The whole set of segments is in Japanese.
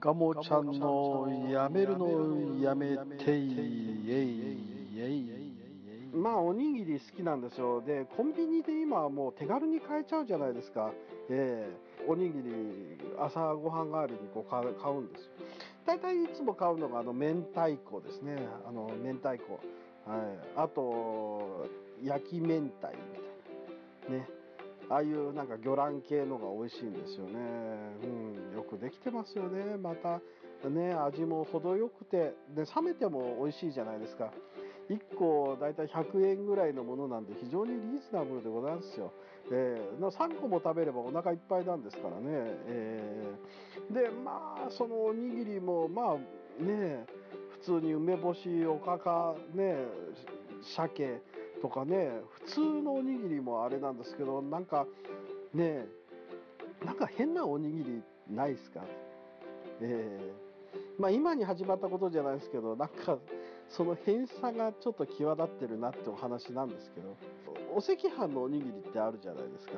ガモちゃんのやめるのやめてまあおにぎり好きなんですよでコンビニで今はもう手軽に買えちゃうじゃないですかええおにぎり朝ごはん代わりにこう買う買うんですよ大体いつも買うのがあの明太子ですねあの明太子はいあと焼き明太みたいなねああいうなんか魚卵系のが美味しいんですよね。うん、よくできてますよね。またね、味も程よくて、で冷めても美味しいじゃないですか。1個だいたい100円ぐらいのものなんで非常にリーズナブルでございますよ。えー、3個も食べればお腹いっぱいなんですからね。えー、でまあそのおにぎりもまあね普通に梅干しおかかね鮭とかね普通のおにぎりもあれなんですけどなんかねなんか変なおにぎりないですか？えー、まあ今に始まったことじゃないですけどなんかその偏差がちょっと際立ってるなってお話なんですけどお赤飯のおにぎりってあるじゃないですか。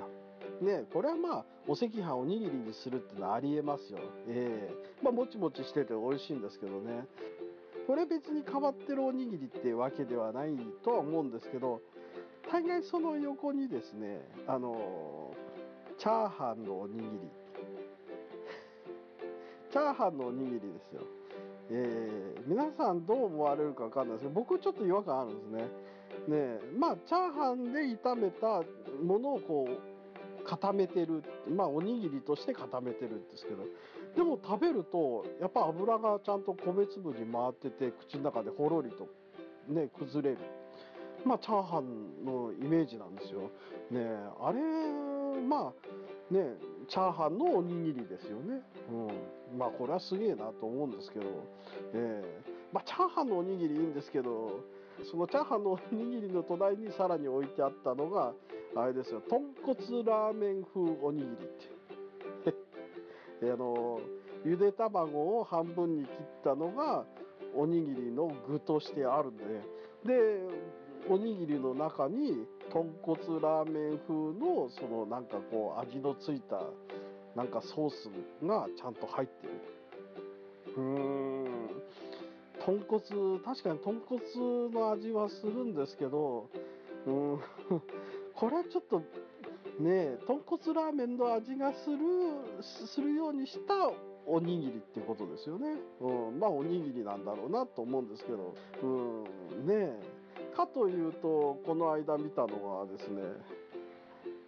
ねこれはまあお赤飯おにぎりにするっていうのはありえますよ。ええー、まあもちもちしてて美味しいんですけどね。これ別に変わってるおにぎりってわけではないとは思うんですけど大概その横にですねあのチャーハンのおにぎり。チャーハンのおにぎりですよ、えー、皆さんどう思われるか分かんないですけど僕ちょっと違和感あるんですね。ねまあチャーハンで炒めたものをこう固めてるまあおにぎりとして固めてるんですけどでも食べるとやっぱ油がちゃんと米粒に回ってて口の中でほろりとね崩れる。まあチャーハンのイメージなんですよ。ねあれまあねチャーハンのおにぎりですよね。うん。まあこれはすげえなと思うんですけどえー、まあチャーハンのおにぎりいいんですけどそのチャーハンのおにぎりの隣にさらに置いてあったのがあれですよ。豚骨ラーメン風おにぎりって あのゆで卵を半分に切ったのがおにぎりの具としてあるんで。でおにぎりの中に豚骨ラーメン風のそのなんかこう味のついたなんかソースがちゃんと入ってる。うん。豚骨確かに豚骨の味はするんですけどうん。これはちょっとね豚骨ラーメンの味がするするようにしたおにぎりっていうことですよね、うん、まあおにぎりなんだろうなと思うんですけど、うん、ねえ。かというとこの間見たのはですね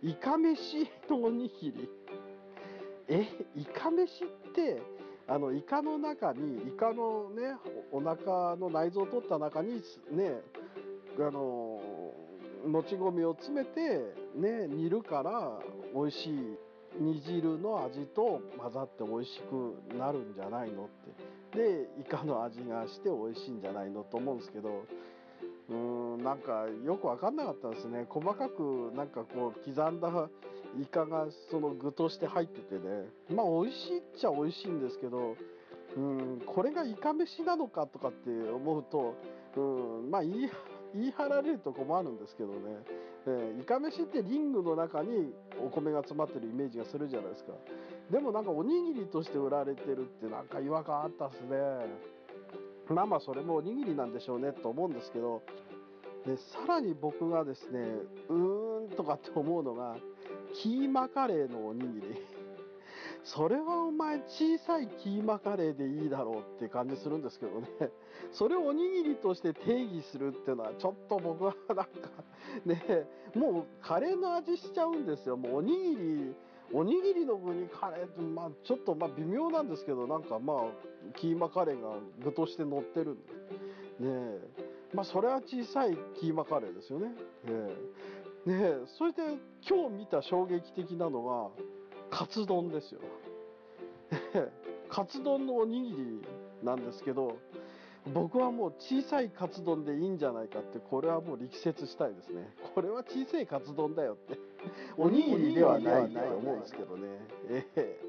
イカ飯のおにぎり。え？イカ飯ってあのイカの中にイカのねお腹の内臓を取った中にねあのもち米を詰めてね煮るから美味しい煮汁の味と混ざって美味しくなるんじゃないのって。でイカの味がして美味しいんじゃないのと思うんですけどうーんなんかよく分かんなかったですね。細かくなんかこう刻んだイカがその具として入っててね。まあ美味しいっちゃ美味しいんですけどうんこれがイカ飯なのかとかって思うとうんまあいい言い張られると困るんですけどね、えー、イカ飯ってリングの中にお米が詰まってるイメージがするじゃないですか。でもなんかおにぎりとして売られてるってなんか違和感あったっすね。まあまあそれもおにぎりなんでしょうねと思うんですけど。でさらに僕がですねうーんとかって思うのがキーマカレーのおにぎり。それはお前小さいキーマカレーでいいだろうって感じするんですけどね。それをおにぎりとして定義するっていうのはちょっと僕はなんか ねもうカレーの味しちゃうんですよ。もうおにぎりおにぎりの具にカレーってまあちょっとまあ微妙なんですけどなんかまあキーマカレーが具として乗ってる。んでねえ。まあそれは小さいキーマカレーですよね。ねえ。ねえ。それで今日見た衝撃的なのがカツ丼ですよ。カツ丼のおにぎりなんですけど僕はもう小さいカツ丼でいいんじゃないかってこれはもう力説したいですね。これは小さいカツ丼だよって。おにぎりではないと思うんですけどね。ええ。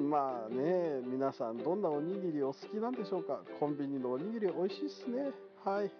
まあね皆さんどんなおにぎりお好きなんでしょうか。コンビニのおにぎり美味しいっすね。はい